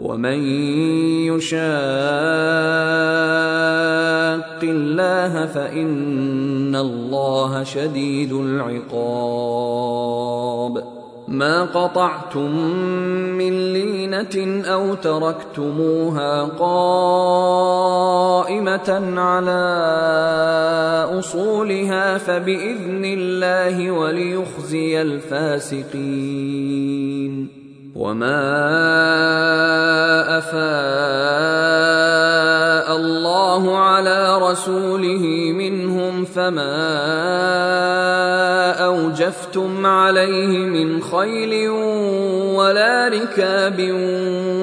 ومن يشاق الله فان الله شديد العقاب ما قطعتم من لينه أو تركتموها قائمه على اصولها فباذن الله وليخزي الفاسقين وما افاء الله على رسوله منهم فما اوجفتم عليه من خيل ولا ركاب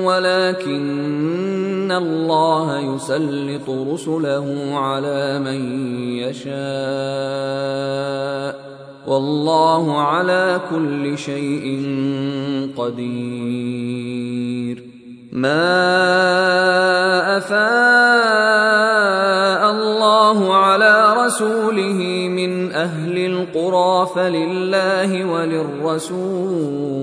ولكن الله يسلط رسله على من يشاء والله على كل شيء قدير. ما أفاء الله على رسوله من أهل القرى فلله وللرسول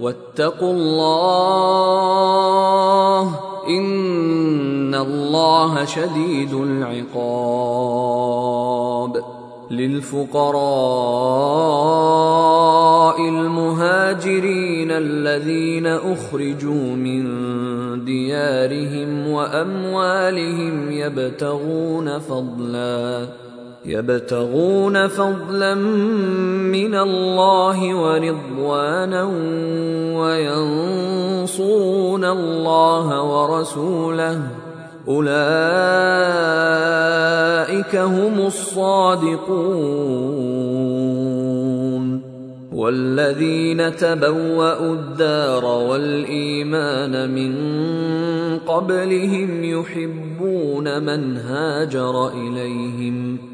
واتقوا الله إن الله شديد العقاب للفقراء المهاجرين الذين أخرجوا من ديارهم وأموالهم يبتغون فضلا يبتغون فضلا من الله ورضوانا وينصرون الله ورسوله. أولئك هم الصادقون. والذين تبوأوا الدار والإيمان من قبلهم يحبون من هاجر إليهم.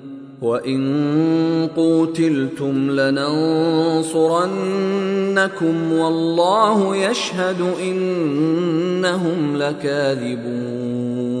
وان قوتلتم لننصرنكم والله يشهد انهم لكاذبون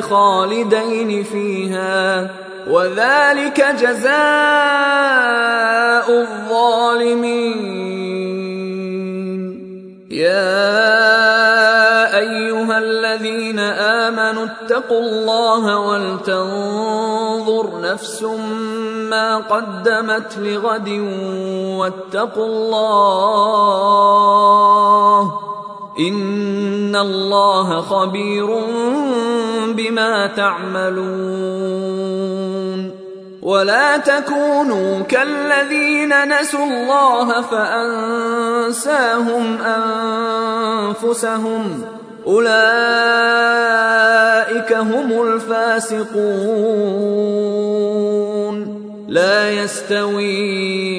خالدين فيها وذلك جزاء الظالمين. يا أيها الذين آمنوا اتقوا الله ولتنظر نفس ما قدمت لغد واتقوا الله ان الله خبير بما تعملون ولا تكونوا كالذين نسوا الله فانساهم انفسهم اولئك هم الفاسقون لا يستوي